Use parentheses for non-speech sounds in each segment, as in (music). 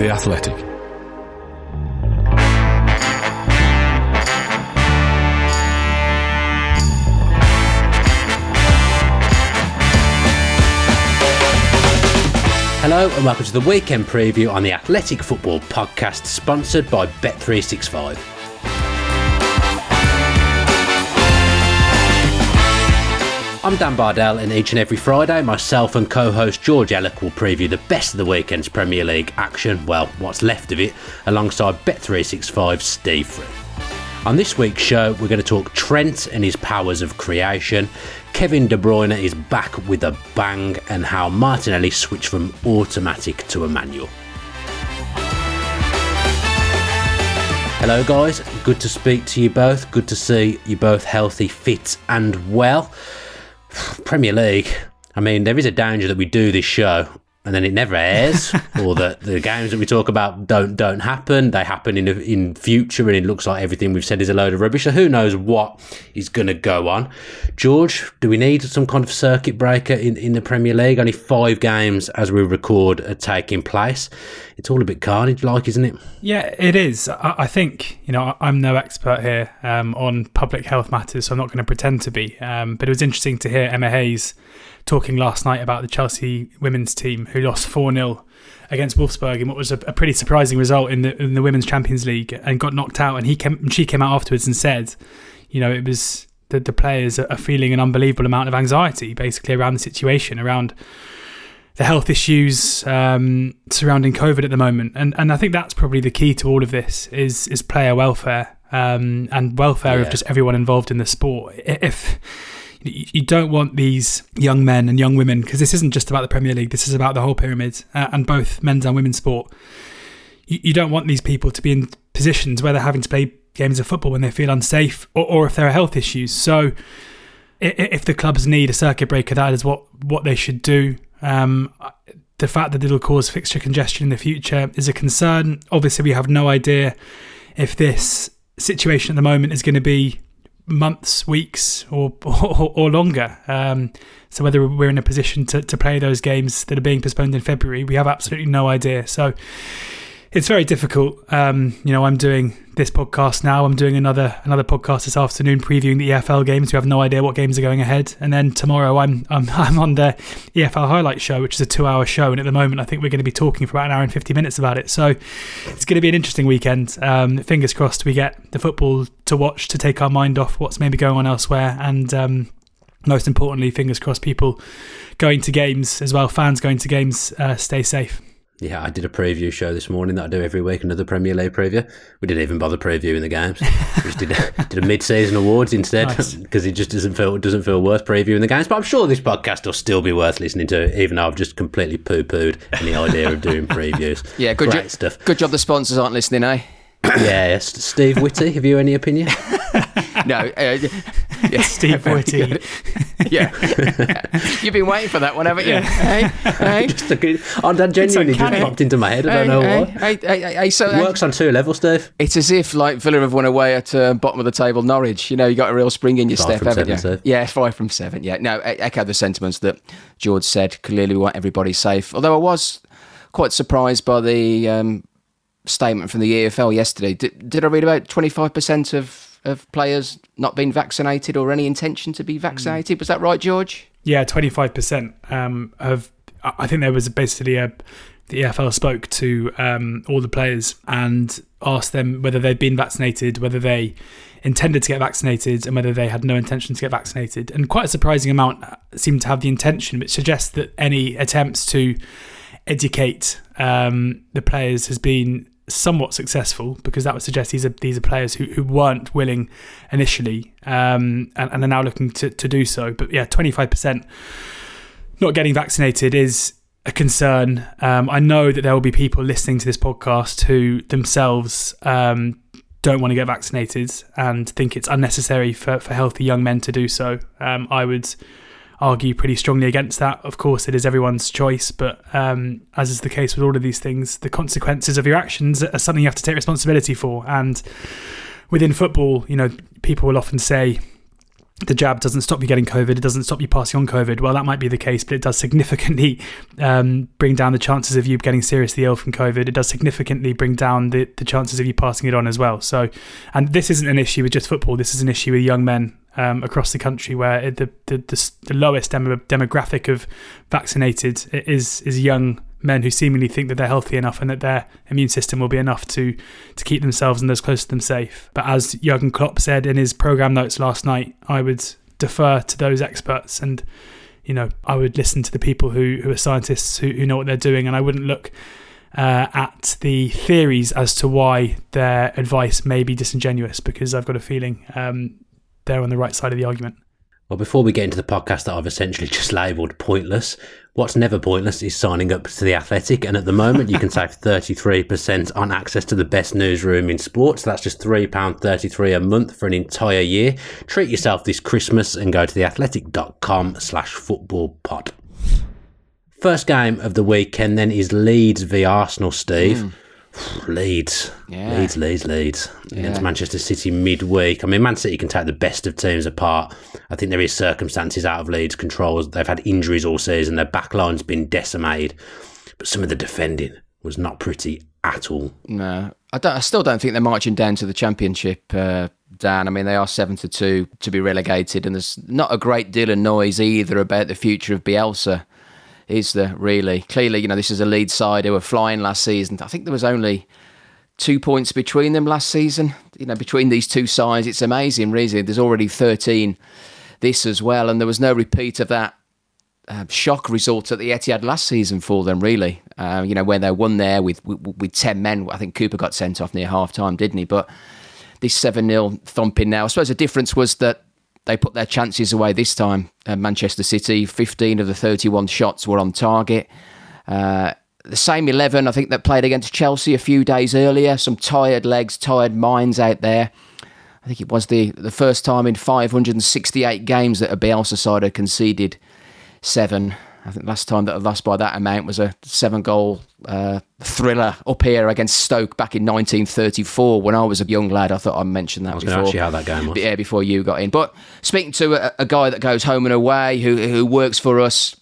The Athletic. Hello and welcome to the weekend preview on the Athletic Football Podcast, sponsored by Bet365. I'm Dan Bardell, and each and every Friday, myself and co host George Elek will preview the best of the weekend's Premier League action, well, what's left of it, alongside Bet365's Steve Freeth. On this week's show, we're going to talk Trent and his powers of creation, Kevin De Bruyne is back with a bang, and how Martinelli switched from automatic to a manual. Hello, guys. Good to speak to you both. Good to see you both healthy, fit, and well. Premier League. I mean, there is a danger that we do this show and then it never airs, (laughs) or that the games that we talk about don't don't happen. They happen in in future, and it looks like everything we've said is a load of rubbish. So who knows what is going to go on? George, do we need some kind of circuit breaker in, in the Premier League? Only five games as we record are taking place. It's all a bit carnage like, isn't it? Yeah, it is. I, I think you know I'm no expert here um, on public health matters, so I'm not going to pretend to be. Um, but it was interesting to hear Emma Hayes talking last night about the Chelsea women's team who lost 4 0 against Wolfsburg in what was a, a, pretty surprising result in the in the Women's Champions League and got knocked out. And he came, she came out afterwards and said, you know, it was that the players are feeling an unbelievable amount of anxiety basically around the situation, around the health issues um, surrounding COVID at the moment. And and I think that's probably the key to all of this is is player welfare um, and welfare yeah. of just everyone involved in the sport. If you don't want these young men and young women because this isn't just about the Premier League. This is about the whole pyramid uh, and both men's and women's sport. You, you, don't want these people to be in positions where they're having to play games of football when they feel unsafe or, or if there are health issues. So, if the clubs need a circuit breaker, that is what what they should do. Um, the fact that it'll cause fixture congestion in the future is a concern. Obviously, we have no idea if this situation at the moment is going to be months, weeks, or (laughs) or, or longer. Um, so whether we're in a position to, to play those games that are being postponed in February, we have absolutely no idea. So it's very difficult. Um, you know, I'm doing this podcast now. I'm doing another another podcast this afternoon previewing the EFL games. We have no idea what games are going ahead. And then tomorrow, I'm I'm, (laughs) I'm on the EFL highlight show, which is a two-hour show. And at the moment, I think we're going to be talking for about an hour and 50 minutes about it. So it's going to be an interesting weekend. Um, fingers crossed, we get the football to watch to take our mind off what's maybe going on elsewhere. And um, most importantly, fingers crossed, people going to games as well, fans going to games, uh, stay safe. Yeah, I did a preview show this morning that I do every week, another Premier League preview. We didn't even bother previewing the games. We just did a, (laughs) did a mid-season awards instead because nice. (laughs) it just doesn't feel doesn't feel worth previewing the games. But I'm sure this podcast will still be worth listening to, even though I've just completely poo-pooed any idea of doing (laughs) previews. Yeah, good Great job. stuff. Good job. The sponsors aren't listening, eh? yeah, Steve Whitty, have you any opinion? No, uh, (laughs) yeah. Steve (laughs) Whitty. yeah. (laughs) You've been waiting for that one, haven't you? Hey, hey, Just a good, oh, that genuinely just popped into my head. I don't know hey, why. hey, hey, hey, so It works on two levels, Steve. It's as if like Villa have won away at uh, bottom of the table Norwich. You know, you got a real spring in your Five step, haven't seven, you? Yeah, five from seven. Yeah, no, e- echo the sentiments that George said. Clearly, we want everybody safe. Although I was quite surprised by the um, statement from the EFL yesterday. Did, did I read about twenty five percent of of players not being vaccinated or any intention to be vaccinated? Was that right, George? Yeah, twenty five percent um, of. I I think there was basically a. The EFL spoke to um, all the players and asked them whether they'd been vaccinated, whether they intended to get vaccinated, and whether they had no intention to get vaccinated. And quite a surprising amount seemed to have the intention, which suggests that any attempts to educate um, the players has been somewhat successful because that would suggest these are these are players who, who weren't willing initially um, and, and are now looking to, to do so. But yeah, twenty five percent not getting vaccinated is a concern. Um, I know that there will be people listening to this podcast who themselves um, don't want to get vaccinated and think it's unnecessary for, for healthy young men to do so. Um, I would argue pretty strongly against that. Of course, it is everyone's choice, but um, as is the case with all of these things, the consequences of your actions are something you have to take responsibility for. And within football, you know, people will often say, the jab doesn't stop you getting COVID. It doesn't stop you passing on COVID. Well, that might be the case, but it does significantly um, bring down the chances of you getting seriously ill from COVID. It does significantly bring down the, the chances of you passing it on as well. So, and this isn't an issue with just football. This is an issue with young men um, across the country where the, the the the lowest demo, demographic of vaccinated is is young men who seemingly think that they're healthy enough and that their immune system will be enough to to keep themselves and those close to them safe. But as Jurgen Klopp said in his program notes last night, I would defer to those experts and you know I would listen to the people who who are scientists who, who know what they're doing and I wouldn't look uh, at the theories as to why their advice may be disingenuous because I've got a feeling um, they're on the right side of the argument. Well, before we get into the podcast that I've essentially just labelled pointless, what's never pointless is signing up to The Athletic. And at the moment, you can save 33% on access to the best newsroom in sports. That's just £3.33 a month for an entire year. Treat yourself this Christmas and go to theathletic.com slash football pod. First game of the weekend then is Leeds v Arsenal, Steve. Hmm. Leeds. Yeah. Leeds, Leeds, Leeds. Against Manchester City midweek. I mean, Man City can take the best of teams apart. I think there is circumstances out of Leeds' control. They've had injuries all season. Their backline's been decimated. But some of the defending was not pretty at all. No, I, don't, I still don't think they're marching down to the championship, uh, Dan. I mean, they are seven to two to be relegated, and there's not a great deal of noise either about the future of Bielsa. Is there really? Clearly, you know, this is a Leeds side who were flying last season. I think there was only two points between them last season. You know, between these two sides, it's amazing. Really, there's already 13 this as well, and there was no repeat of that uh, shock result at the Etihad last season for them. Really, uh, you know, where they won there with, with with 10 men. I think Cooper got sent off near half time, didn't he? But this 7 0 thumping now. I suppose the difference was that they put their chances away this time. Uh, Manchester City, 15 of the 31 shots were on target. Uh, the same 11, I think, that played against Chelsea a few days earlier. Some tired legs, tired minds out there. I think it was the, the first time in 568 games that a Bielsa side had conceded seven. I think last time that I lost by that amount was a seven goal uh, thriller up here against Stoke back in 1934 when I was a young lad. I thought I mentioned that I was before. ask you how that game was. Yeah, before you got in. But speaking to a, a guy that goes home and away, who who works for us,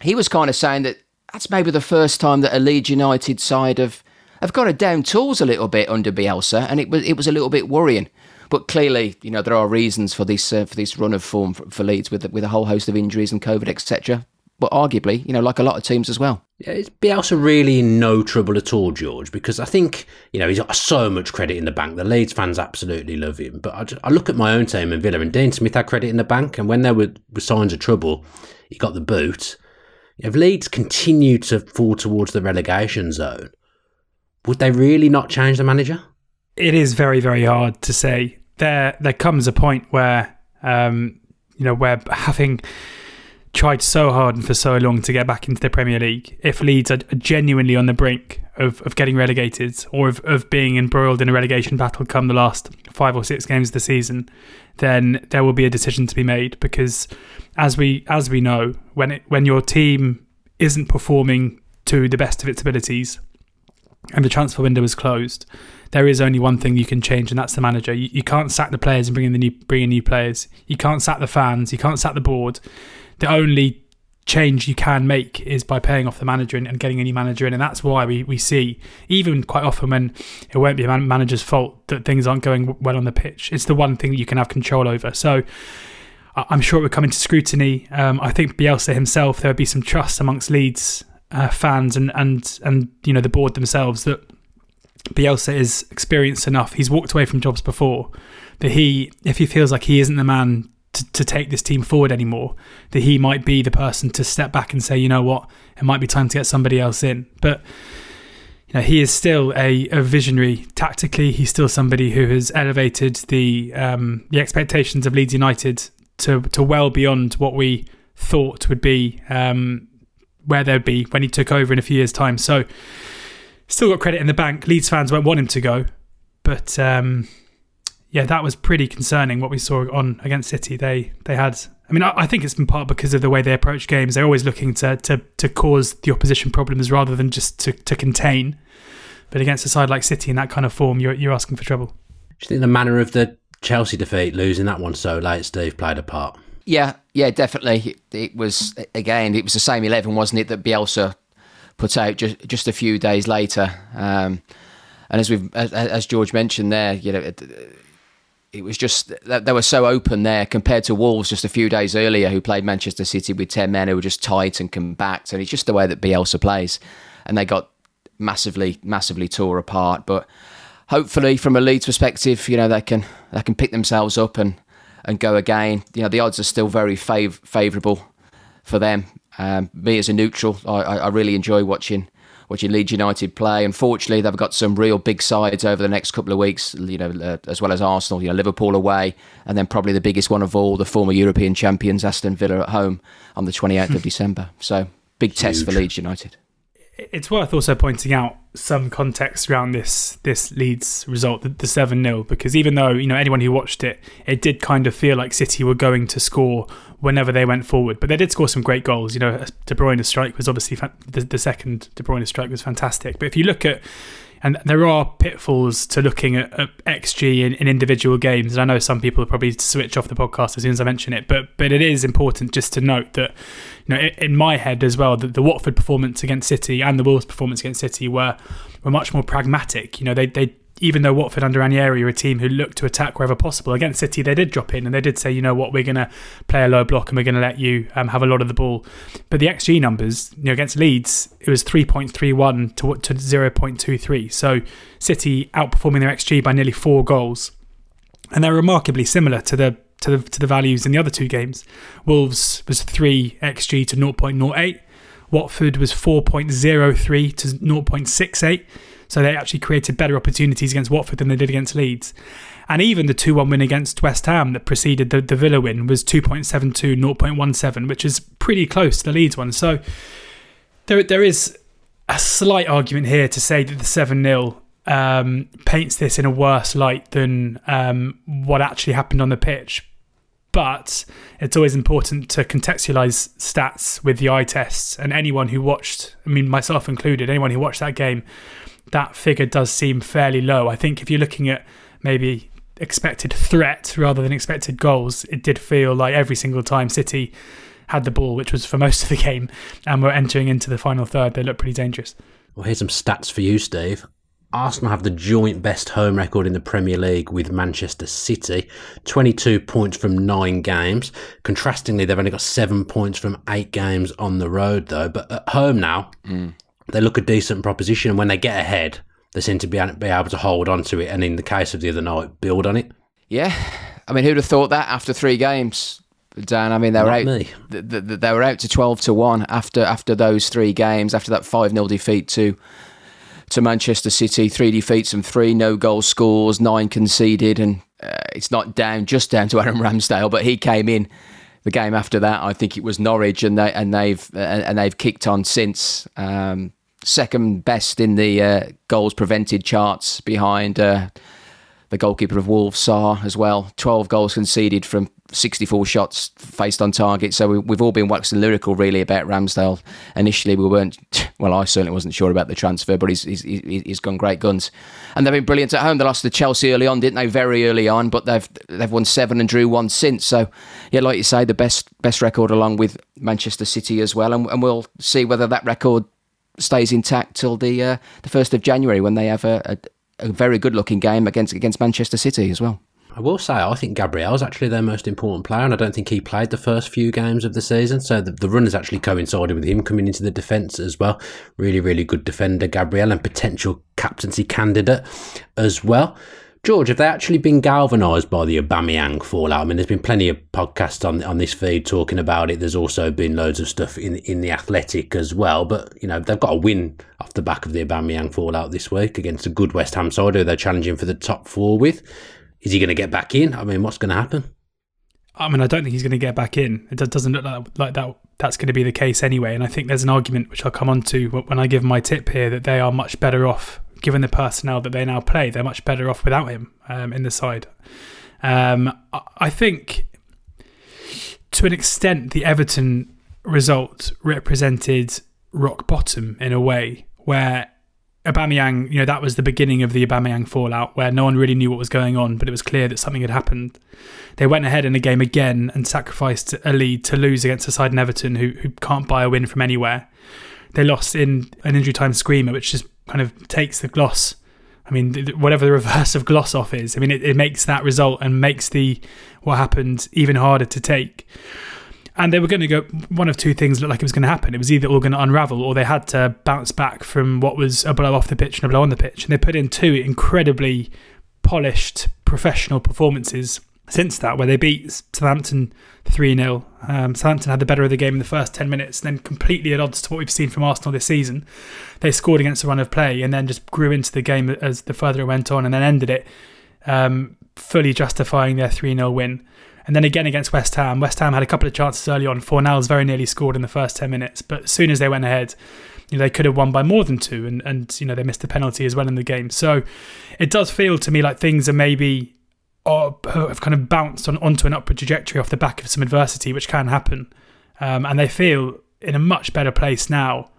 he was kind of saying that that's maybe the first time that a Leeds United side have have got it down tools a little bit under Bielsa, and it was it was a little bit worrying. But clearly, you know, there are reasons for this uh, for this run of form for, for Leeds with with a whole host of injuries and COVID, etc. But arguably, you know, like a lot of teams as well. Yeah, is Bielsa really in no trouble at all, George? Because I think, you know, he's got so much credit in the bank. The Leeds fans absolutely love him. But I, just, I look at my own team in Villa, and Dean Smith had credit in the bank. And when there were, were signs of trouble, he got the boot. If Leeds continue to fall towards the relegation zone, would they really not change the manager? it is very very hard to say there there comes a point where um you know where having tried so hard and for so long to get back into the Premier League, if Leeds are genuinely on the brink of, of getting relegated or of, of being embroiled in a relegation battle come the last five or six games of the season, then there will be a decision to be made because as we as we know, when it when your team isn't performing to the best of its abilities and the transfer window is closed, there is only one thing you can change, and that's the manager. You, you can't sack the players and bring in the new bring in new players. You can't sack the fans. You can't sack the board the only change you can make is by paying off the manager and, and, getting a new manager in. And that's why we, we see, even quite often when it won't be a man- manager's fault that things aren't going well on the pitch, it's the one thing that you can have control over. So I'm sure it would come into scrutiny. Um, I think Bielsa himself, there would be some trust amongst Leeds uh, fans and, and, and, you know, the board themselves that Bielsa is experienced enough. He's walked away from jobs before that he, if he feels like he isn't the man to, to take this team forward anymore, that he might be the person to step back and say, you know what, it might be time to get somebody else in. But you know, he is still a, a visionary tactically. He's still somebody who has elevated the um, the expectations of Leeds United to to well beyond what we thought would be um, where they'd be when he took over in a few years' time. So, still got credit in the bank. Leeds fans won't want him to go, but um, yeah, that was pretty concerning what we saw on against City. They they had. I mean, I, I think it's in part because of the way they approach games. They're always looking to to to cause the opposition problems rather than just to to contain. But against a side like City in that kind of form, you're you're asking for trouble. Do you think the manner of the Chelsea defeat, losing that one so late, Steve, played a part? Yeah, yeah, definitely. It was again, it was the same eleven, wasn't it, that Bielsa put out just just a few days later. Um, and as we've as, as George mentioned there, you know it was just that they were so open there compared to Wolves just a few days earlier, who played Manchester City with ten men who were just tight and compact, and it's just the way that Bielsa plays, and they got massively, massively tore apart. But hopefully, from a Leeds perspective, you know they can they can pick themselves up and and go again. You know the odds are still very fav- favourable for them. Um, me as a neutral, I, I really enjoy watching watching Leeds United play. Unfortunately, they've got some real big sides over the next couple of weeks, you know, uh, as well as Arsenal, you know, Liverpool away, and then probably the biggest one of all, the former European champions, Aston Villa at home on the 28th of (laughs) December. So, big Huge. test for Leeds United it's worth also pointing out some context around this this Leeds result, the seven 0 because even though you know anyone who watched it, it did kind of feel like City were going to score whenever they went forward, but they did score some great goals. You know, De Bruyne's strike was obviously the, the second De Bruyne strike was fantastic, but if you look at and there are pitfalls to looking at, at XG in, in, individual games. And I know some people will probably switch off the podcast as soon as I mention it, but but it is important just to note that, you know, in my head as well, that the Watford performance against City and the Wolves performance against City were were much more pragmatic. You know, they they even though Watford under Ranieri are a team who look to attack wherever possible, against City they did drop in and they did say, you know what, we're going to play a low block and we're going to let you um, have a lot of the ball. But the XG numbers, you know, against Leeds, it was 3.31 to, to 0.23. So City outperforming their XG by nearly four goals. And they're remarkably similar to the to the to the values in the other two games. Wolves was 3 XG to 0.08. Watford was 4.03 to 0.68. So they actually created better opportunities against Watford than they did against Leeds. And even the 2 1 win against West Ham that preceded the, the Villa win was 2.72, 0.17, which is pretty close to the Leeds one. So there, there is a slight argument here to say that the 7 0 um, paints this in a worse light than um, what actually happened on the pitch. But it's always important to contextualize stats with the eye tests. And anyone who watched, I mean, myself included, anyone who watched that game that figure does seem fairly low. I think if you're looking at maybe expected threat rather than expected goals, it did feel like every single time City had the ball, which was for (laughs) most of the game, and were entering into the final third, they looked pretty dangerous. Well, here's some stats for you, Steve. Arsenal have the joint best home record in the Premier League with Manchester City, 22 points from nine games. Contrastingly, they've only got seven points from eight games on the road, though. But at home now, mm they look a decent proposition, and when they get ahead, they seem to be, be able to hold on to it, and in the case of the other night, build on it. Yeah, I mean, who'd have thought that after three games, Dan? I mean, they were Not out. They, they, they were out to twelve to one after after those three games, after that five 0 defeat to to Manchester City, three defeats and three no goal scores, nine conceded, and uh, it's not down just down to Aaron Ramsdale, but he came in the game after that, I think it was Norwich, and they and they've uh, and they've kicked on since. Um, second best in the uh, goals prevented charts behind uh, the goalkeeper of Wolves, Sá, as well. 12 goals conceded from 64 shots faced on target. So we, have all been waxing lyrical, really, about Ramsdale. Initially, we weren't, (laughs) well, I certainly wasn't sure about the transfer, but he's, he's, he's gone great guns. And they've been brilliant at home. They lost to Chelsea early on, didn't they? Very early on, but they've they've won seven and drew one since. So, yeah, like you say, the best best record along with Manchester City as well. And, and we'll see whether that record stays intact till the uh, the first of January when they have a, a, a very good looking game against against Manchester City as well. I will say, I think Gabriel's actually their most important player, and I don't think he played the first few games of the season. So the, the run has actually coincided with him coming into the defence as well. Really, really good defender, Gabriel, and potential captaincy candidate as well. George, have they actually been galvanised by the Aubameyang fallout? I mean, there's been plenty of podcasts on on this feed talking about it. There's also been loads of stuff in in the Athletic as well. But you know, they've got a win off the back of the Aubameyang fallout this week against a good West Ham side who they're challenging for the top four with. Is he going to get back in? I mean, what's going to happen? I mean, I don't think he's going to get back in. It doesn't look like, like that. That's going to be the case anyway. And I think there's an argument which I'll come on to when I give my tip here that they are much better off given the personnel that they now play, they're much better off without him um, in the side. Um, I think to an extent, the Everton result represented rock bottom in a way where Aubameyang, you know, that was the beginning of the Aubameyang fallout where no one really knew what was going on, but it was clear that something had happened. They went ahead in the game again and sacrificed a lead to lose against a side in Everton who, who can't buy a win from anywhere. They lost in an injury time screamer, which just kind of takes the gloss. I mean, whatever the reverse of gloss off is, I mean, it, it makes that result and makes the what happened even harder to take. And they were going to go, one of two things looked like it was going to happen. It was either all going to unravel or they had to bounce back from what was a blow off the pitch and a blow on the pitch. And they put in two incredibly polished professional performances since that, where they beat Southampton 3 0. Um, Southampton had the better of the game in the first 10 minutes, then completely at odds to what we've seen from Arsenal this season. They scored against a run of play and then just grew into the game as the further it went on and then ended it, um, fully justifying their 3 0 win. And then again against West Ham. West Ham had a couple of chances early on. Fornals very nearly scored in the first 10 minutes, but as soon as they went ahead, you know, they could have won by more than two, and, and you know they missed a penalty as well in the game. So it does feel to me like things are maybe have kind of bounced on, onto an upward trajectory off the back of some adversity, which can happen. Um, and they feel in a much better place now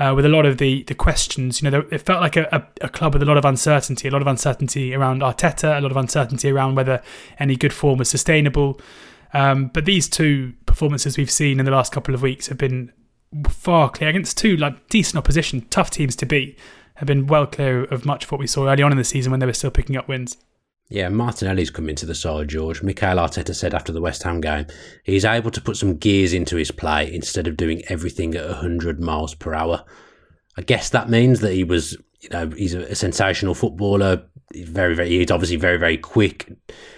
uh, with a lot of the, the questions. You know, it felt like a, a, club with a lot of uncertainty, a lot of uncertainty around Arteta, a lot of uncertainty around whether any good form was sustainable. Um, but these two performances we've seen in the last couple of weeks have been far clear against two like decent opposition, tough teams to beat. Have been well clear of much of what we saw early on in the season when they were still picking up wins. Yeah, Martinelli's come into the side, George. Mikel Arteta said after the West Ham game, he's able to put some gears into his play instead of doing everything at 100 miles per hour. I guess that means that he was, you know, he's a, sensational footballer. He's very, very, he's obviously very, very quick,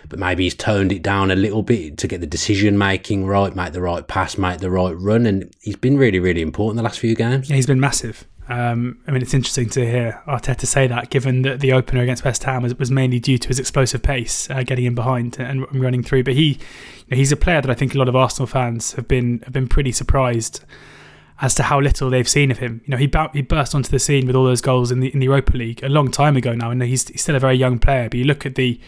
but maybe he's toned it down a little bit to get the decision making right, make the right pass, make the right run. And he's been really, really important the last few games. Yeah, he's been massive. Um, I mean, it's interesting to hear Arteta say that, given that the opener against West Ham was, was mainly due to his explosive pace, uh, getting in behind and, and, running through. But he, you know, he's a player that I think a lot of Arsenal fans have been have been pretty surprised as to how little they've seen of him. You know, he he burst onto the scene with all those goals in the in the Europa League a long time ago now, and he's, he's still a very young player. But you look at the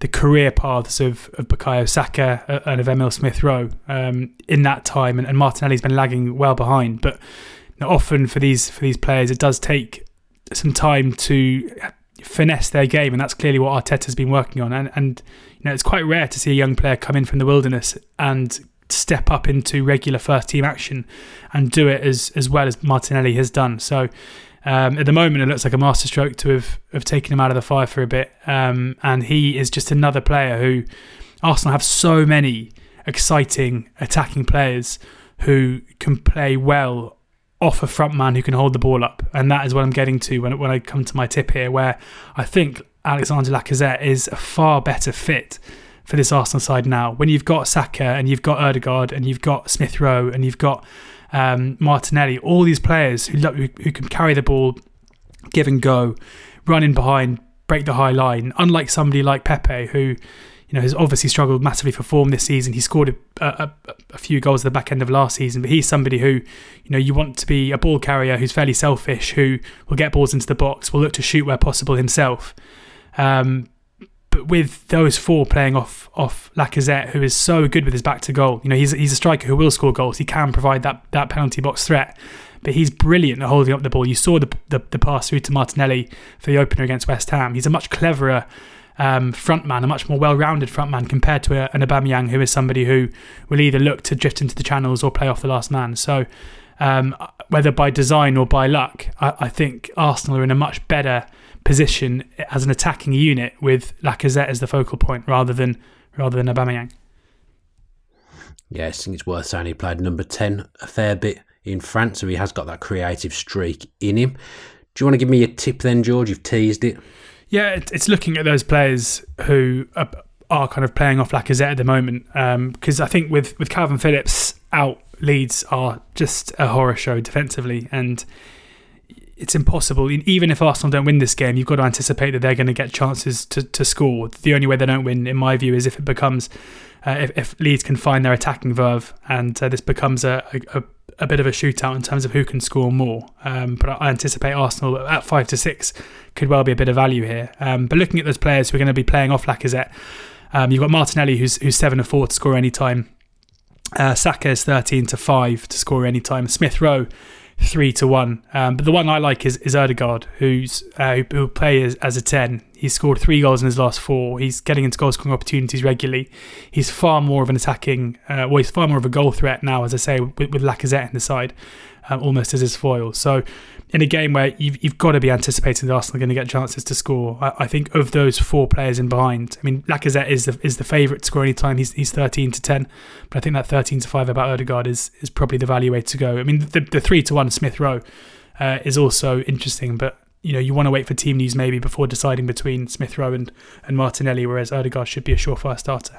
the career paths of, of Bukayo Saka uh, and of Emil Smith Rowe um, in that time, and, and Martinelli's been lagging well behind. But now, often for these for these players, it does take some time to finesse their game, and that's clearly what Arteta's been working on. And, and you know, it's quite rare to see a young player come in from the wilderness and step up into regular first team action and do it as as well as Martinelli has done. So. Um, at the moment, it looks like a masterstroke to have, have taken him out of the fire for a bit. Um, and he is just another player who Arsenal have so many exciting attacking players who can play well off a front man who can hold the ball up. And that is what I'm getting to when, when I come to my tip here, where I think Alexander Lacazette is a far better fit for this Arsenal side now. When you've got Saka and you've got Odegaard and you've got Smith Rowe and you've got um, Martinelli, all these players who, who, who can carry the ball, give and go, run in behind, break the high line, unlike somebody like Pepe who you know, has obviously struggled massively for form this season. He scored a, a, a, few goals at the back end of last season, but he's somebody who, you know, you want to be a ball carrier who's fairly selfish, who will get balls into the box, will look to shoot where possible himself. Um, but with those four playing off off Lacazette, who is so good with his back to goal, you know, he's he's a striker who will score goals. He can provide that that penalty box threat, but he's brilliant at holding up the ball. You saw the the, the pass through to Martinelli for the opener against West Ham. He's a much cleverer um, frontman, a much more well-rounded frontman compared to a, an Aubameyang, who is somebody who will either look to drift into the channels or play off the last man. So. Um, whether by design or by luck, I, I think Arsenal are in a much better position as an attacking unit with Lacazette as the focal point rather than rather than Aubameyang. Yeah, I think it's worth saying he played number 10 a fair bit in France, so he has got that creative streak in him. Do you want to give me a tip then, George? You've teased it. Yeah, it's looking at those players who are, are kind of playing off Lacazette at the moment. Because um, I think with, with Kalvin Phillips out, Leeds are just a horror show defensively. And it's impossible. Even if Arsenal don't win this game, you've got to anticipate that they're going to get chances to, to score. The only way they don't win, in my view, is if it becomes uh, if, if, Leeds can find their attacking verve, and uh, this becomes a, a, a, bit of a shootout in terms of who can score more. Um, but I anticipate Arsenal at five to six could well be a bit of value here. Um, but looking at those players who are going to be playing off Lacazette, um, you've got Martinelli who's who's seven to four to score any time. Uh, Saka is thirteen to five to score any time. Smith Rowe three to one. Um, but the one I like is, is Odegaard, who's uh, who will play as, as, a ten. He's scored three goals in his last four. He's getting into goal scoring opportunities regularly. He's far more of an attacking, uh, well, he's far more of a goal threat now, as I say, with, with Lacazette in the side, um, almost as his foil. So in a game where you've, you've got to be anticipating that Arsenal are going to get chances to score. I, I, think of those four players in behind, I mean, Lacazette is the, is the favourite to score any time. He's, he's 13 to 10, but I think that 13 to 5 about Odegaard is, is probably the value way to go. I mean, the, the 3 to 1 Smith Rowe uh, is also interesting, but you know, you want to wait for team news maybe before deciding between Smith Rowe and, and Martinelli, whereas Odegaard should be a surefire starter.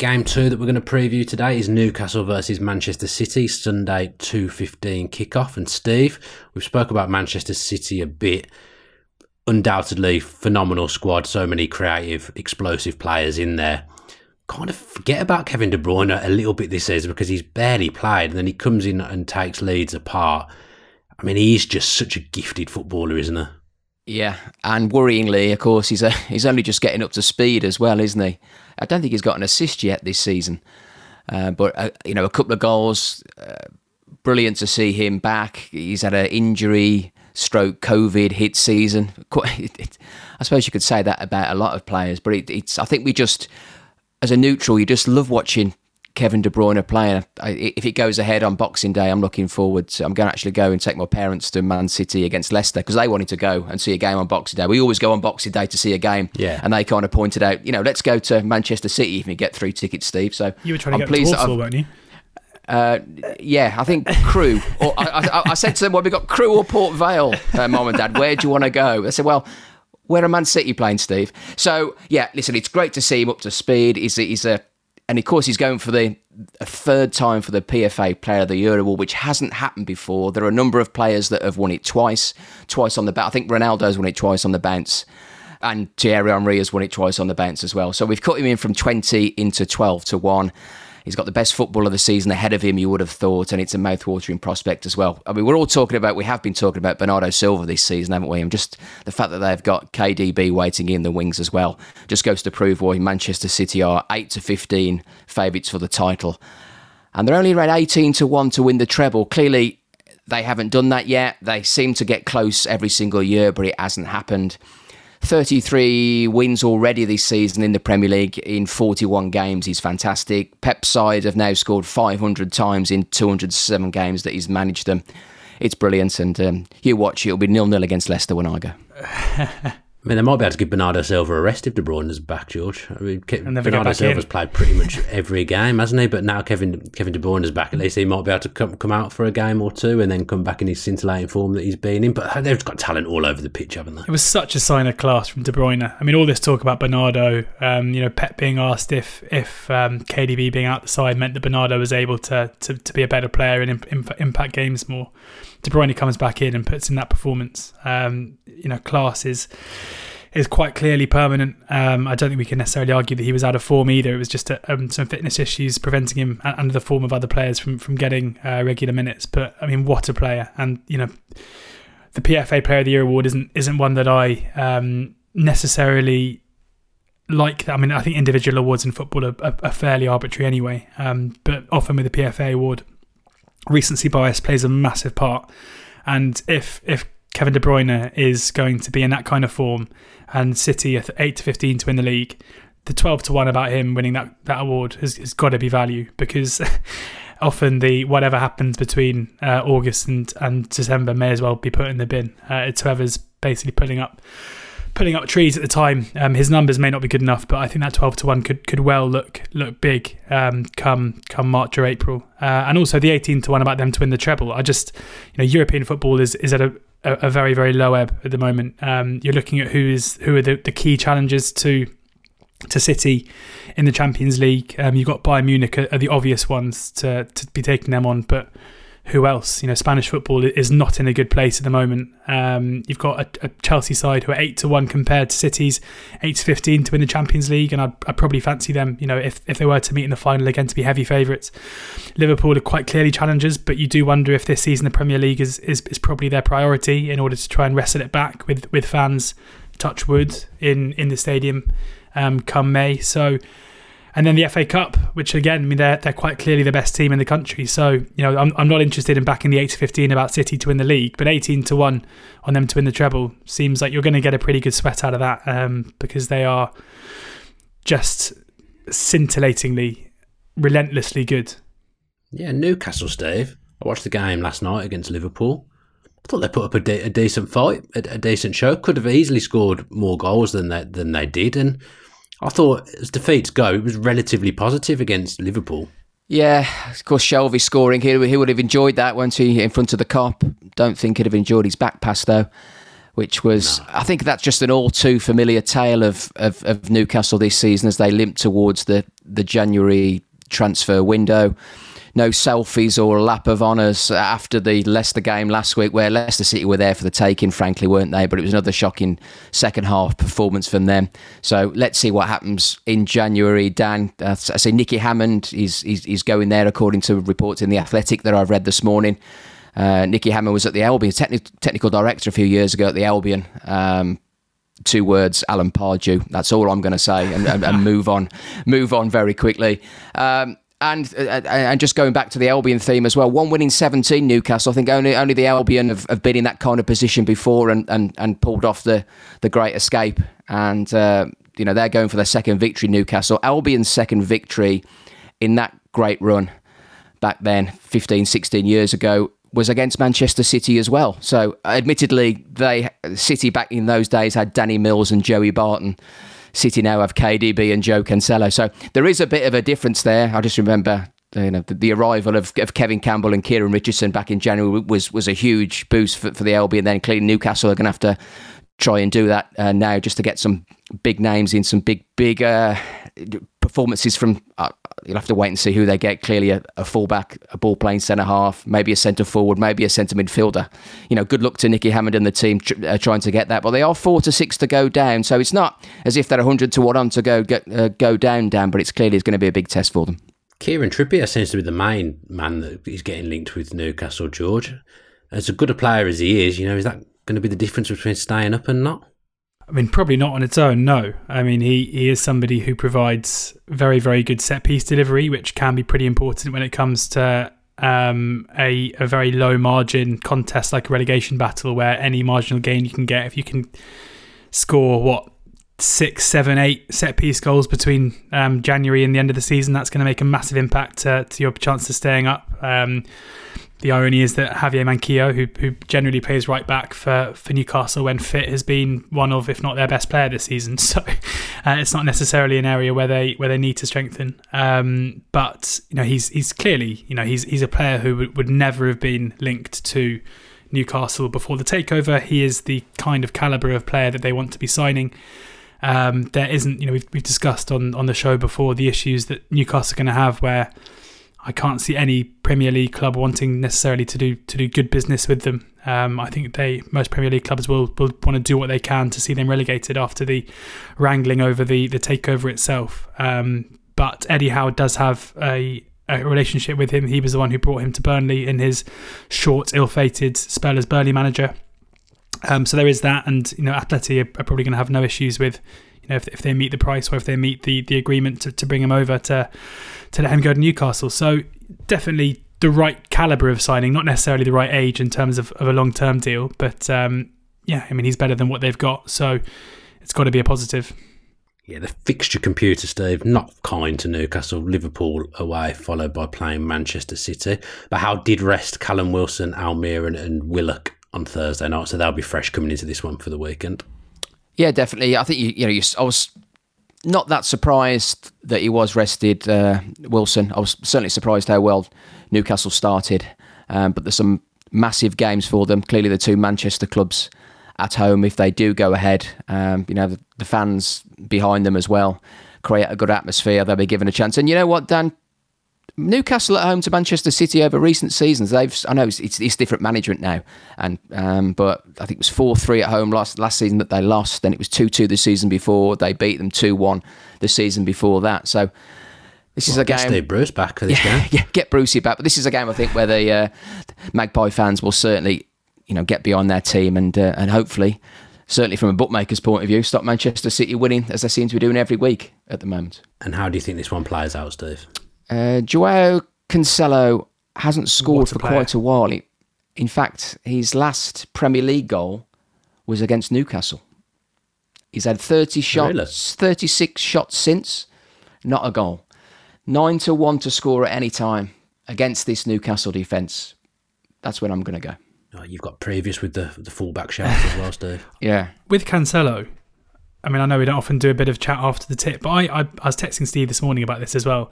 Game two that we're going to preview today is Newcastle versus Manchester City, Sunday 2.15 kickoff. And Steve, we've spoke about Manchester City a bit. Undoubtedly phenomenal squad, so many creative, explosive players in there. Kind of forget about Kevin De Bruyne a little bit this season because he's barely played and then he comes in and takes Leeds apart. I mean, he's just such a gifted footballer, isn't he? Yeah, and worryingly, of course, he's a, he's only just getting up to speed as well, isn't he? I don't think he's got an assist yet this season, uh, but uh, you know, a couple of goals. Uh, brilliant to see him back. He's had an injury, stroke, COVID hit season. (laughs) Quite, it, I suppose you could say that about a lot of players, but it, it's. I think we just, as a neutral, you just love watching Kevin De Bruyne playing. if it goes ahead on Boxing Day, I'm looking forward to. I'm going to actually go and take my parents to Man City against Leicester because they wanted to go and see a game on Boxing Day. We always go on Boxing Day to see a game, yeah. And they kind of pointed out, you know, let's go to Manchester City if we get three tickets, Steve. So you were trying to I'm get to Walsall, weren't you? Uh, yeah, I think Crewe. or I, I, I, said to them, "Well, we got Crewe or Port Vale, uh, mom and dad. Where do you want to go?" I said, "Well." Where are Man City playing, Steve? So yeah, listen, it's great to see him up to speed. He's he's a and of course, he's going for the a third time for the PFA Player of the Year award, which hasn't happened before. There are a number of players that have won it twice, twice on the bounce. I think Ronaldo's won it twice on the bounce, and Thierry Henry has won it twice on the bounce as well. So we've cut him in from 20 into 12 to 1. He's got the best football of the season ahead of him, you would have thought, and it's a mouth-watering prospect as well. I mean, we're all talking about, we have been talking about Bernardo Silva this season, haven't we? And just the fact that they've got KDB waiting in the wings as well just goes to prove why Manchester City are 8 to 15 favourites for the title. And they're only around 18 to 1 to win the treble. Clearly, they haven't done that yet. They seem to get close every single year, but it hasn't happened. 33 wins already this season in the Premier League in 41 games. He's fantastic. Pep's side have now scored 500 times in 207 games that he's managed them. It's brilliant, and um, you watch, it'll be nil nil against Leicester when I go. I mean, they might be able to get Bernardo Silva a rest if De Bruyne is back, George. I mean, Ke- Bernardo Silva's in. played pretty much every game, hasn't he? But now Kevin Kevin De Bruyne is back. At least he might be able to come, come out for a game or two and then come back in his scintillating form that he's been in. But they've got talent all over the pitch, haven't they? It was such a sign of class from De Bruyne. I mean, all this talk about Bernardo, um, you know, Pep being asked if if um, KDB being out the side meant that Bernardo was able to to, to be a better player and imp- impact games more. De Bruyne comes back in and puts in that performance. Um, you know, class is is quite clearly permanent. Um, I don't think we can necessarily argue that he was out of form either. It was just a, um, some fitness issues preventing him, under the form of other players, from from getting uh, regular minutes. But I mean, what a player! And you know, the PFA Player of the Year award isn't isn't one that I um, necessarily like. I mean, I think individual awards in football are, are, are fairly arbitrary anyway. Um, but often with the PFA award, recency bias plays a massive part. And if if Kevin De Bruyne is going to be in that kind of form, and City at eight to fifteen to win the league. The twelve to one about him winning that that award has, has got to be value because (laughs) often the whatever happens between uh, August and, and December may as well be put in the bin. Uh, it's whoever's basically putting up putting up trees at the time. Um, his numbers may not be good enough, but I think that twelve to one could could well look look big um, come come March or April. Uh, and also the eighteen to one about them to win the treble. I just you know European football is is at a a, a very very low ebb at the moment. Um, you're looking at who is who are the, the key challenges to to City in the Champions League. Um, you've got Bayern Munich are, are, the obvious ones to to be taking them on, but who else? You know, Spanish football is not in a good place at the moment. Um, you've got a, a, Chelsea side who are eight to one compared to City's eight to fifteen to win the Champions League, and I'd, I'd, probably fancy them. You know, if if they were to meet in the final again, to be heavy favourites. Liverpool are quite clearly challengers, but you do wonder if this season the Premier League is, is is probably their priority in order to try and wrestle it back with with fans. Touch wood in in the stadium um, come May. So and then the FA Cup, which again, I mean, they're they're quite clearly the best team in the country. So you know, I'm I'm not interested in backing the eight to fifteen about City to win the league, but eighteen to one on them to win the treble seems like you're going to get a pretty good sweat out of that um, because they are just scintillatingly, relentlessly good. Yeah, Newcastle, Steve. I watched the game last night against Liverpool. I thought they put up a, de- a decent fight, a, a, decent show. Could have easily scored more goals than they than they did, and I thought as defeats go, it was relatively positive against Liverpool. Yeah, of course, Shelvey scoring here. He would have enjoyed that, once he, in front of the Kop. Don't think he'd have enjoyed his back pass, though, which was, no. I think that's just an all too familiar tale of, of, of Newcastle this season as they limp towards the, the January transfer window no selfies or lap of honours after the Leicester game last week, where Leicester City were there for the taking, frankly, weren't they? But it was another shocking second half performance from them. So let's see what happens in January. Dan, uh, I say Nicky Hammond is he's, going there, according to reports in The Athletic that I've read this morning. Uh, Nicky Hammond was at the Albion, techni- technical director a few years ago at the Albion. Um, two words, Alan Pardew. That's all I'm going to say, and, and, and, move on, move on very quickly. Um, and uh, uh, and just going back to the Albion theme as well, one win in 17 Newcastle. I think only only the Albion have, have been in that kind of position before and, and, and pulled off the, the great escape. And, uh, you know, they're going for their second victory, Newcastle. Albion's second victory in that great run back then, 15, 16 years ago, was against Manchester City as well. So, admittedly, they City back in those days had Danny Mills and Joey Barton. City now have KDB and Joe Cancelo. So there is a bit of a difference there. I just remember you know, the, the arrival of, of, Kevin Campbell and Kieran Richardson back in January was was a huge boost for, for the LB, and then clearly Newcastle are going to have to try and do that uh, now just to get some big names in, some big big uh, performances from. Uh, you'll have to wait and see who they get. Clearly, a, a fullback, a ball playing centre half, maybe a centre forward, maybe a centre midfielder. You know, good luck to Nicky Hammond and the team tr- uh, trying to get that. But they are four to six to go down, so it's not as if they're hundred to one on to go get, uh, go down, down. But it's clearly it's going to be a big test for them. Kieran Trippier seems to be the main man that is getting linked with Newcastle, George. As a good a player as he is, you know, is that going to be the difference between staying up and not? I mean, probably not on its own, no. I mean, he, he is somebody who provides very, very good set piece delivery, which can be pretty important when it comes to um, a, a very low margin contest like a relegation battle where any marginal gain you can get, if you can score, what, six, seven, eight set piece goals between um, January and the end of the season, that's going to make a massive impact to, to your chance of staying up. Um, the irony is that Javier Manquillo, who, who generally plays right back for, for Newcastle when fit, has been one of, if not their best player this season. (laughs) So uh, it's not necessarily an area where they where they need to strengthen. Um, but you know, he's he's clearly you know he's he's a player who would, would never have been linked to Newcastle before the takeover. He is the kind of caliber of player that they want to be signing. Um, there isn't, you know, we've, we've discussed on, on the show before the issues that Newcastle are going to have where I can't see any Premier League club wanting necessarily to do to do good business with them. Um, I think they most Premier League clubs will, will want to do what they can to see them relegated after the wrangling over the the takeover itself. Um, but Eddie Howe does have a, a relationship with him. He was the one who brought him to Burnley in his short, ill-fated spell as Burnley manager. Um, so there is that, and you know, Atleti are, are probably going to have no issues with know, if, if they meet the price or if they meet the, the agreement to, to bring him over to to let him go to Newcastle. So definitely the right caliber of signing, not necessarily the right age in terms of, of a long term deal, but um, yeah, I mean he's better than what they've got, so it's got to be a positive. Yeah, the fixture computer, Steve, not kind to Newcastle. Liverpool away, followed by playing Manchester City. But Howe did rest Callum Wilson, Almiron, and Willock on Thursday night? So they'll be fresh coming into this one for the weekend. Yeah, definitely. I think you, you know, you, I was not that surprised that he was rested, uh, Wilson. I was certainly surprised how well Newcastle started, um, but there's some massive games for them. Clearly, the two Manchester clubs at home, if they do go ahead, um, you know, the, the, fans behind them as well create a good atmosphere. They'll be given a chance. And you know what, Dan? Newcastle at home to Manchester City over recent seasons. They've I know it's, it's, it's different management now, and um, but I think it was four three at home last last season that they lost. Then it was two two the season before. They beat them two one the season before that. So this well, is a game. Get Bruce back for this yeah, game. (laughs) Yeah, get Brucey back. But this is a game I think where the uh, Magpie fans will certainly you know get behind their team and uh, and hopefully. Certainly, from a bookmaker's point of view, stop Manchester City winning as they seem to be doing every week at the moment. And how do you think this one plays out, Steve? Uh, Joao Cancelo hasn't scored for player. quite a while. In fact, his last Premier League goal was against Newcastle. He's had 30 shots, really? 36 shots since, not a goal. 9 to 1 to score at any time against this Newcastle defence. That's when I'm going to go. Oh, you've got previous with the the fullback shots as well, Steve. (laughs) yeah. With Cancelo, I mean, I know we don't often do a bit of chat after the tip, but I, I, I was texting Steve this morning about this as well.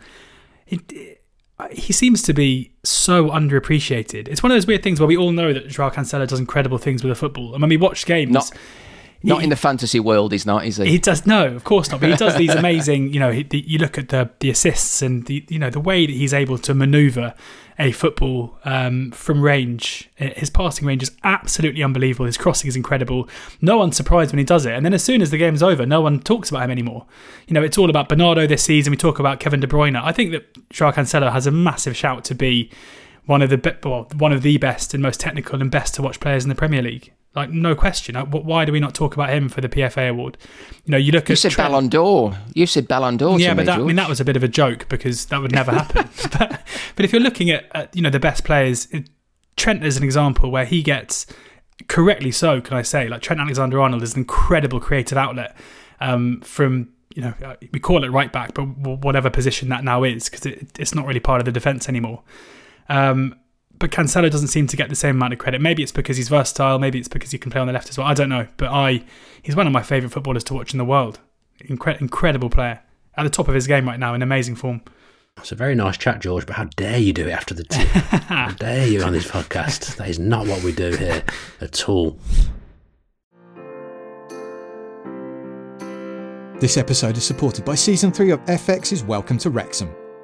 It, it, he seems to be so underappreciated. It's one of those weird things where we all know that Joao Cancelo does incredible things with the football, and when we watch games, not, not he, in the fantasy world, he's not, is he? He does no, of course not. But he does these amazing. (laughs) You know, he, the, you look at the the assists and the you know the way that he's able to manoeuvre a football um, from range. His passing range is absolutely unbelievable. His crossing is incredible. No one's surprised when he does it. And then as soon as the game's over, no one talks about him anymore. You know, it's all about Bernardo this season. We talk about Kevin De Bruyne. I think that Joao Cancelo has a massive shout to be one of the well, one of the best and most technical and best to watch players in the Premier League. Like no question. Why do we not talk about him for the PFA award? You know, you look you at said Trent, Ballon d'Or. You said Ballon d'Or. Yeah, but me, that, I mean that was a bit of a joke because that would never happen. (laughs) (laughs) but, but if you're looking at, at you know the best players, Trent is an example where he gets correctly so. Can I say like Trent Alexander-Arnold is an incredible creative outlet um, from you know uh, we call it right back, but whatever position that now is because it, it's not really part of the defense anymore. Um, but Cancelo doesn't seem to get the same amount of credit. Maybe it's because he's versatile. Maybe it's because he can play on the left as well. I don't know. But I, he's one of my favourite footballers to watch in the world. Incre- incredible player at the top of his game right now in amazing form. It's a very nice chat, George, but how dare you do it after the tip? (laughs) how dare you on this podcast? That is not what we do here at all. This episode is supported by Season 3 of FX's Welcome to Wrexham.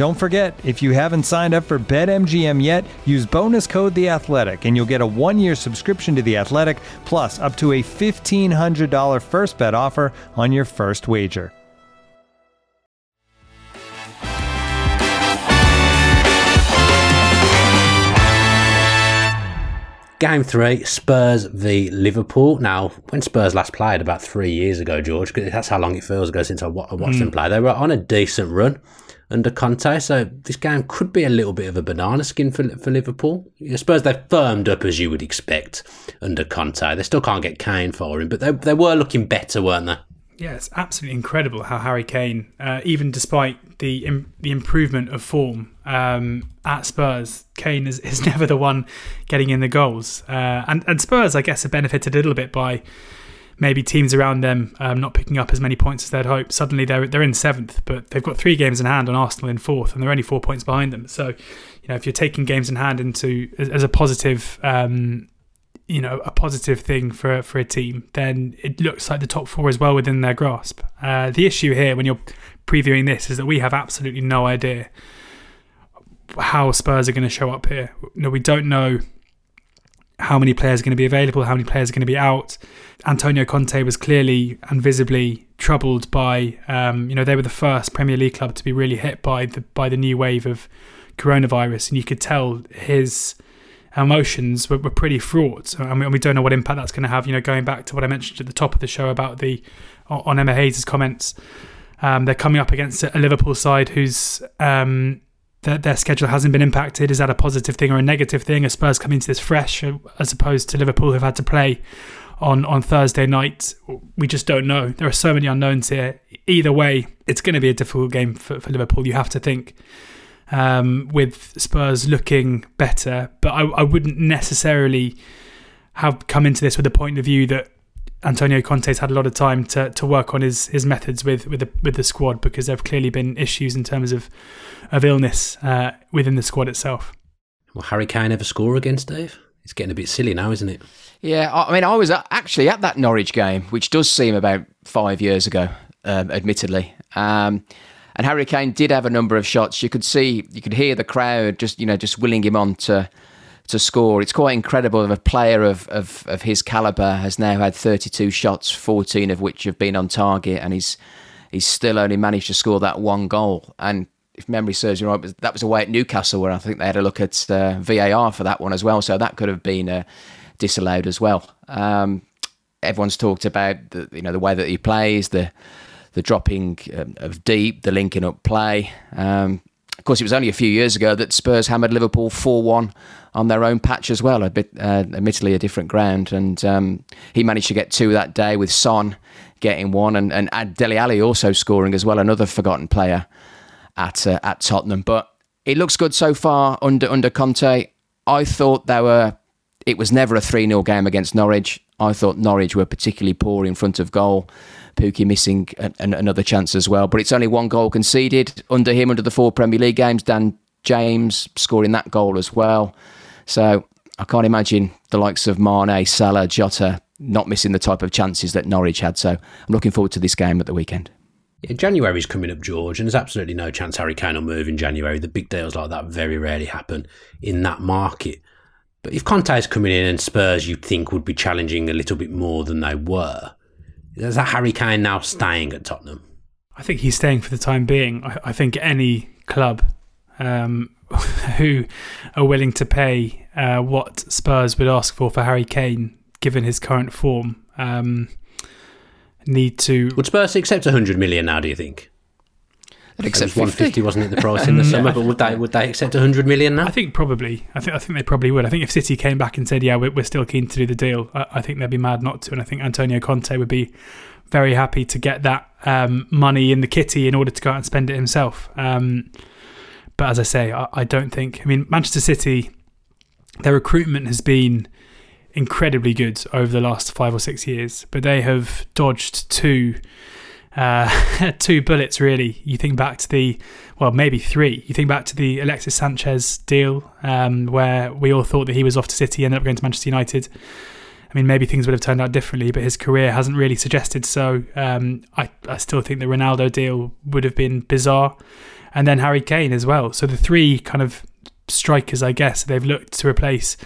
Don't forget, if you haven't signed up for BetMGM yet, use bonus code The Athletic, and you'll get a one-year subscription to The Athletic, plus up to a $1,500 first bet offer on your first wager. Game three, Spurs v Liverpool. Now, when Spurs last played about three years ago, George, 'cause that's how long it feels ago since I wa- I watched them hmm. play. They were on a decent run under Conte, so this game could be a little bit of a banana skin for for Liverpool. I suppose they've firmed up as you would expect under Conte. They still can't get Kane for him, but they they were looking better, weren't they? Yeah, it's absolutely incredible how Harry Kane, uh, even despite the Im- the improvement of form um, at Spurs, Kane is, is (laughs) never the one getting in the goals. Uh, and and Spurs, I guess, have benefited a little bit by maybe teams around them um, not picking up as many points as they'd hoped. Suddenly they're they're in seventh, but they've got three games in hand on Arsenal in fourth, and they're only four points behind them. So, you know, if you're taking games in hand into as, as a positive. Um, you know a positive thing for for a team, then it looks like the top four is well within their grasp. Uh, the issue here, when you're previewing this, is that we have absolutely no idea how Spurs are going to show up here. No, we don't know how many players are going to be available, how many players are going to be out. Antonio Conte was clearly and visibly troubled by, um, you know, they were the first Premier League club to be really hit by the by the new wave of coronavirus, and you could tell his emotions were, were pretty fraught. Mean, we don't know what impact that's going to have. You know, going back to what I mentioned at the top of the show about the on Emma Hayes' comments, um, they're coming up against a Liverpool side who's um, their, their schedule hasn't been impacted. Is that a positive thing or a negative thing? Are Spurs coming into this fresh as opposed to Liverpool who've had to play on, on Thursday night? We just don't know. There are so many unknowns here. Either way, it's going to be a difficult game for, for Liverpool, you have to think. Um, with Spurs looking better, but I, I wouldn't necessarily have come into this with the point of view that Antonio Conte's had a lot of time to, to work on his, his methods with with the with the squad because there have clearly been issues in terms of of illness uh, within the squad itself. Will Harry Kane ever score against Dave? It's getting a bit silly now, isn't it? Yeah, I I mean, I was actually at that Norwich game, which does seem about five years ago, um, admittedly. Um, and Harry Kane did have a number of shots. You could see, you could hear the crowd just, you know, just willing him on to to score. It's quite incredible that a player of, of, of his caliber has now had 32 shots, 14 of which have been on target, and he's he's still only managed to score that one goal. And if memory serves me right, that was away at Newcastle where I think they had a look at uh, VAR for that one as well. So that could have been uh, disallowed as well. Um, everyone's talked about the you know the way that he plays, the the dropping um, of deep, the linking up play. Um, of course, it was only a few years ago that Spurs hammered Liverpool four one on their own patch as well, a bit, uh, admittedly a different ground, and um, he managed to get two that day with Son getting one, and and Dele Alli also scoring as well, another forgotten player at uh, at Tottenham. But it looks good so far under under Conte. I thought there were. It was never a 3 0 game against Norwich. I thought Norwich were particularly poor in front of goal. Pukki missing an, another chance as well. But it's only one goal conceded under him under the four Premier League games. Dan James scoring that goal as well. So I can't imagine the likes of Mane, Salah, Jota not missing the type of chances that Norwich had. So I'm looking forward to this game at the weekend. Yeah, January's coming up, George, and there's absolutely no chance Harry Kane will move in January. The big deals like that very rarely happen in that market. But if Conte's coming in and Spurs, you'd think would be challenging a little bit more than they were. Is that Harry Kane now staying at Tottenham? I think he's staying for the time being. I, I think any club um, (laughs) who are willing to pay uh, what Spurs would ask for for Harry Kane, given his current form, um, need to. Would Spurs accept 100 million now, do you think? They'd accept 150, wasn't it, the price in the (laughs) summer? But would they would they accept 100 million now? I think probably. I think I think they probably would. I think if City came back and said, "Yeah, we're, we're still keen to do the deal," I, I think they'd be mad not to. And I think Antonio Conte would be very happy to get that um, money in the kitty in order to go out and spend it himself. Um, but as I say, I, I don't think. I mean, Manchester City, their recruitment has been incredibly good over the last five or six years, but they have dodged two uh, (laughs) two bullets really. You think back to the well, maybe three. You think back to the Alexis Sanchez deal, um, where we all thought that he was off to City, ended up going to Manchester United. I mean, maybe things would have turned out differently, but his career hasn't really suggested so. Um, I, I still think the Ronaldo deal would have been bizarre. And then Harry Kane as well. So the three kind of strikers, I guess, they've looked to replace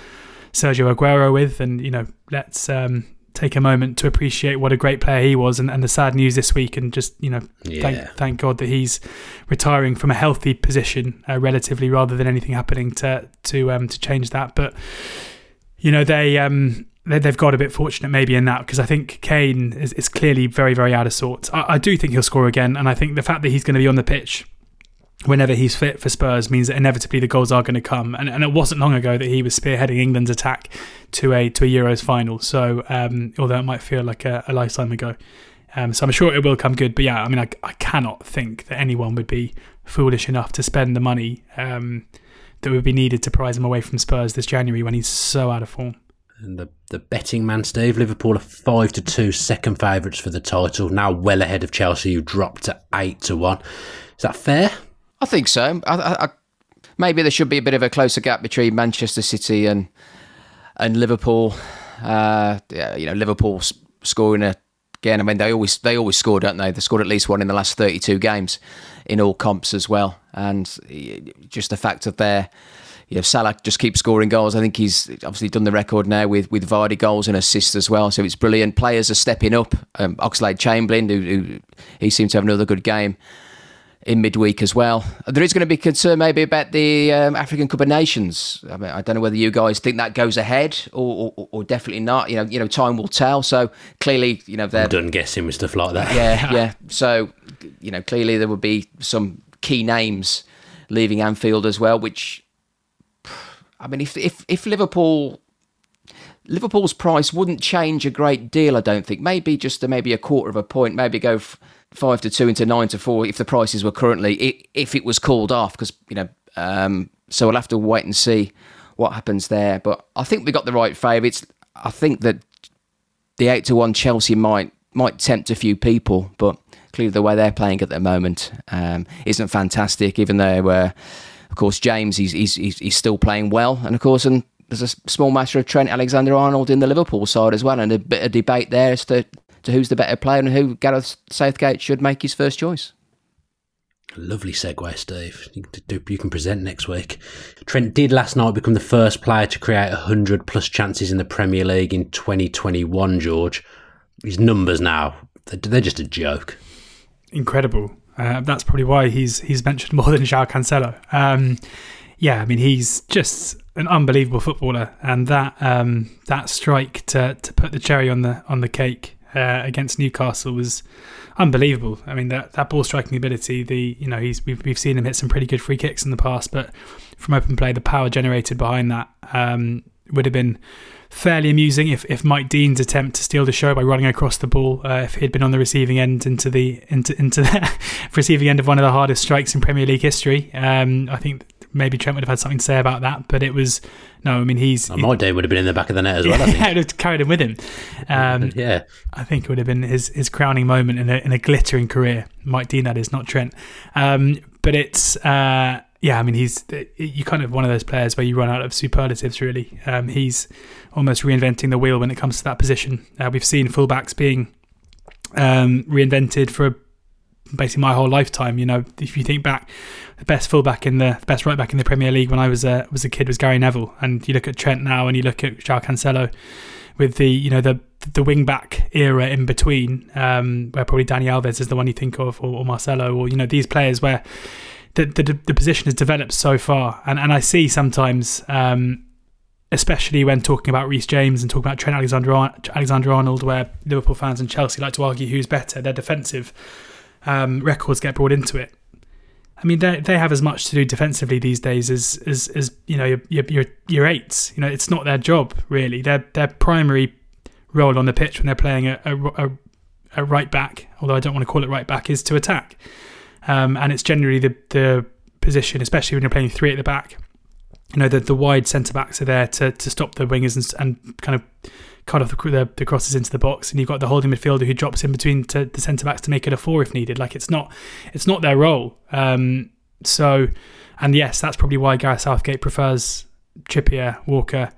Sergio Aguero with. And, you know, let's um, take a moment to appreciate what a great player he was and, and the sad news this week. And just, you know, Yeah. thank, thank God that he's retiring from a healthy position uh, relatively rather than anything happening to, to, um, to change that. But, you know, they. Um, they- they've got a bit fortunate maybe in that because I think Kane is, is clearly very, very out of sorts. I, I do think he'll score again, and I think the fact that he's going to be on the pitch whenever he's fit for Spurs means that inevitably the goals are going to come. And, and it wasn't long ago that he was spearheading England's attack to a to a Euros final. So um, although it might feel like a, a lifetime ago, um, so I'm sure it will come good. But yeah, I mean, I, I cannot think that anyone would be foolish enough to spend the money um, that would be needed to prize him away from Spurs this January when he's so out of form. And the, the betting man, Steve, Liverpool are 5 to 2 second favourites for the title, now well ahead of Chelsea, who dropped to 8 to 1. Is that fair? I think so. I, I, I, maybe there should be a bit of a closer gap between Manchester City and and Liverpool. Uh, you know, Liverpool scoring again. I mean, they always they always score, don't they? They scored at least one in the last thirty-two games in all comps as well. And just the fact of their you know, Salah just keeps scoring goals. I think he's obviously done the record now with with Vardy goals and assists as well. So it's brilliant. Players are stepping up. Um, Oxlade Chamberlain, who, who he seemed to have another good game in midweek as well. There is going to be concern maybe about the um, African Cup of Nations. I mean, I don't know whether you guys think that goes ahead or, or, or definitely not. You know, you know, time will tell. So clearly, you know, they're I'm done guessing with stuff like that. yeah, (laughs) yeah. So, you know, clearly there would be some key names leaving Anfield as well. Which, I mean, if if if Liverpool. Liverpool's price wouldn't change a great deal, I don't think. Maybe just a, maybe a quarter of a point. Maybe go f- five to two into nine to four if the prices were currently if it was called off. Because you know, um, so we'll have to wait and see what happens there. But I think we got the right favourites. I think that the eight to one Chelsea might might tempt a few people, but clearly the way they're playing at the moment um, isn't fantastic. Even though, uh, of course, James he's, he's he's still playing well, and of course, and there's a small matter of Trent Alexander-Arnold in the Liverpool side as well, and a bit of debate there as to, to who's the better player and who Gareth Southgate should make his first choice. Lovely segue, Steve. You can, do- you can present next week. Trent did last night become the first player to create 100 plus chances in the Premier League in 2021, George. His numbers now, they're, they're just a joke. incredible. Uh, that's probably why he's he's mentioned more than João Cancelo. Um, yeah, I mean he's just an unbelievable footballer, and that um, that strike to to put the cherry on the on the cake uh, against Newcastle was unbelievable. I mean that that ball striking ability, the you know he's we've we've seen him hit some pretty good free kicks in the past, but from open play, the power generated behind that um, would have been fairly amusing if, if Mike Dean's attempt to steal the show by running across the ball, uh, if he'd been on the receiving end into the into into (laughs) the receiving end of one of the hardest strikes in Premier League history. Um, I think maybe Trent would have had something to say about that, but it was no. I mean, he's And my day would have been in the back of the net as well, I (laughs) think. yeah, it would have carried him with him. Um, (laughs) yeah. I think it would have been his, his crowning moment in a, in a glittering career. Mike Dean, that is, not Trent. Um, but it's, uh, yeah, I mean, he's you kind of one of those players where you run out of superlatives, really. Um, he's almost reinventing the wheel when it comes to that position. Uh, we've seen fullbacks being um, reinvented for basically my whole lifetime. You know, if you think back, the best fullback in the, the best right back in the Premier League when I was a was a kid was Gary Neville, and you look at Trent now, and you look at João Cancelo, with the you know the the wing back era in between, um, where probably Dani Alves is the one you think of, or, or Marcelo, or you know these players where the, the the position has developed so far, and and I see sometimes. Um, especially when talking about Reece James and talking about Trent Alexander Alexander Arnold, where Liverpool fans and Chelsea like to argue who's better. Their defensive um, records get brought into it. I mean, they they have as much to do defensively these days as as, as you know your, your your eights. You know, it's not their job really. Their their primary role on the pitch when they're playing a, a, a right back, although I don't want to call it right back, is to attack. Um, and it's generally the the position, especially when you're playing three at the back, you know the, the wide centre backs are there to, to stop the wingers and, and kind of cut off the, the, the, crosses into the box, and you've got the holding midfielder who drops in between to the centre backs to make it a four if needed. Like it's not it's not their role. Um, so, and yes, that's probably why Gareth Southgate prefers Trippier, Walker,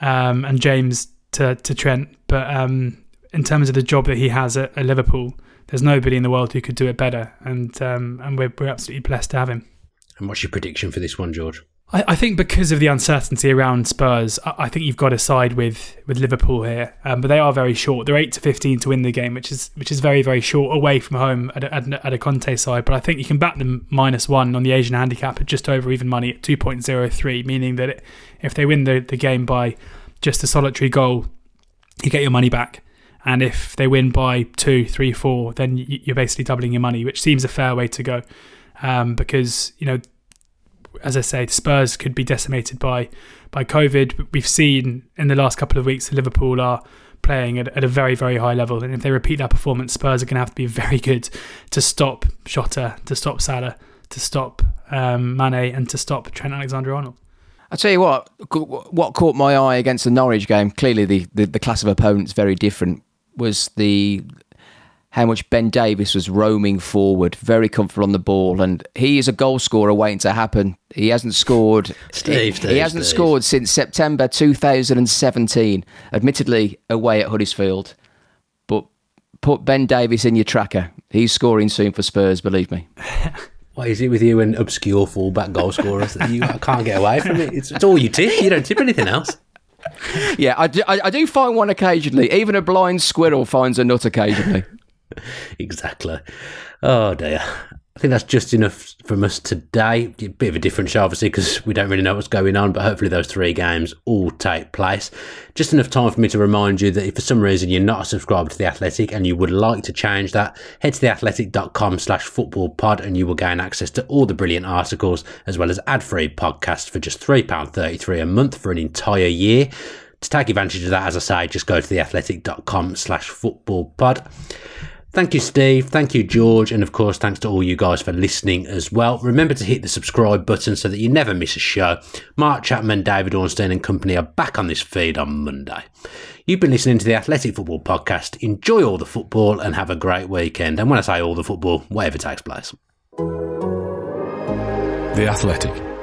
um, and James to to Trent. But um, in terms of the job that he has at, at, Liverpool, there's nobody in the world who could do it better, and um, and we're, we're absolutely blessed to have him. And what's your prediction for this one, George? I, I, think because of the uncertainty around Spurs, I, I, think you've got to side with with Liverpool here. Um, but they are very short. They're eight to fifteen to win the game, which is which is very very short away from home at a, at, a, Conte side. But I think you can back them minus one on the Asian handicap at just over even money at two point zero three, meaning that if they win the, the game by just a solitary goal, you get your money back. And if they win by two, three, four, then you're basically doubling your money, which seems a fair way to go. Um, because you know as I say, Spurs could be decimated by by COVID. We've seen in the last couple of weeks that Liverpool are playing at, at a very very high level, and if they repeat that performance, Spurs are going to have to be very good to stop Jota, to stop Salah, to stop um, Mane, and to stop Trent Alexander-Arnold. I tell you what, what caught my eye against the Norwich game. Clearly, the, the, the class of opponents very different. Was the how much Ben Davies was roaming forward, very comfortable on the ball, and he is a goal scorer waiting to happen. He hasn't scored. Steve, (laughs) Steve, he hasn't Steve. scored since September 2017. Admittedly, away at Huddersfield, but put Ben Davies in your tracker. He's scoring soon for Spurs. Believe me. (laughs) What is it with you and obscure fullback goal scorers that you can't get away from it? It's, it's all you tip. You don't tip anything else. (laughs) Yeah, I do, I, I do find one occasionally. Even a blind squirrel finds a nut occasionally. (laughs) exactly. Oh dear. I think that's just enough from us today. A bit of a different show, obviously, because we don't really know what's going on, but hopefully those three games all take place. Just enough time for me to remind you that if for some reason you're not a subscriber to The Athletic and you would like to change that, head to theathletic.com slash football pod and you will gain access to all the brilliant articles as well as ad-free podcasts for just £3.33 a month for an entire year. To take advantage of that, as I say, just go to theathletic.com slash football pod. Thank you, Steve. Thank you, George. And of course, thanks to all you guys for listening as well. Remember to hit the subscribe button so that you never miss a show. Mark Chapman, David Ornstein, and company are back on this feed on Monday. You've been listening to the Athletic Football Podcast. Enjoy all the football and have a great weekend. And when I say all the football, whatever takes place. The Athletic.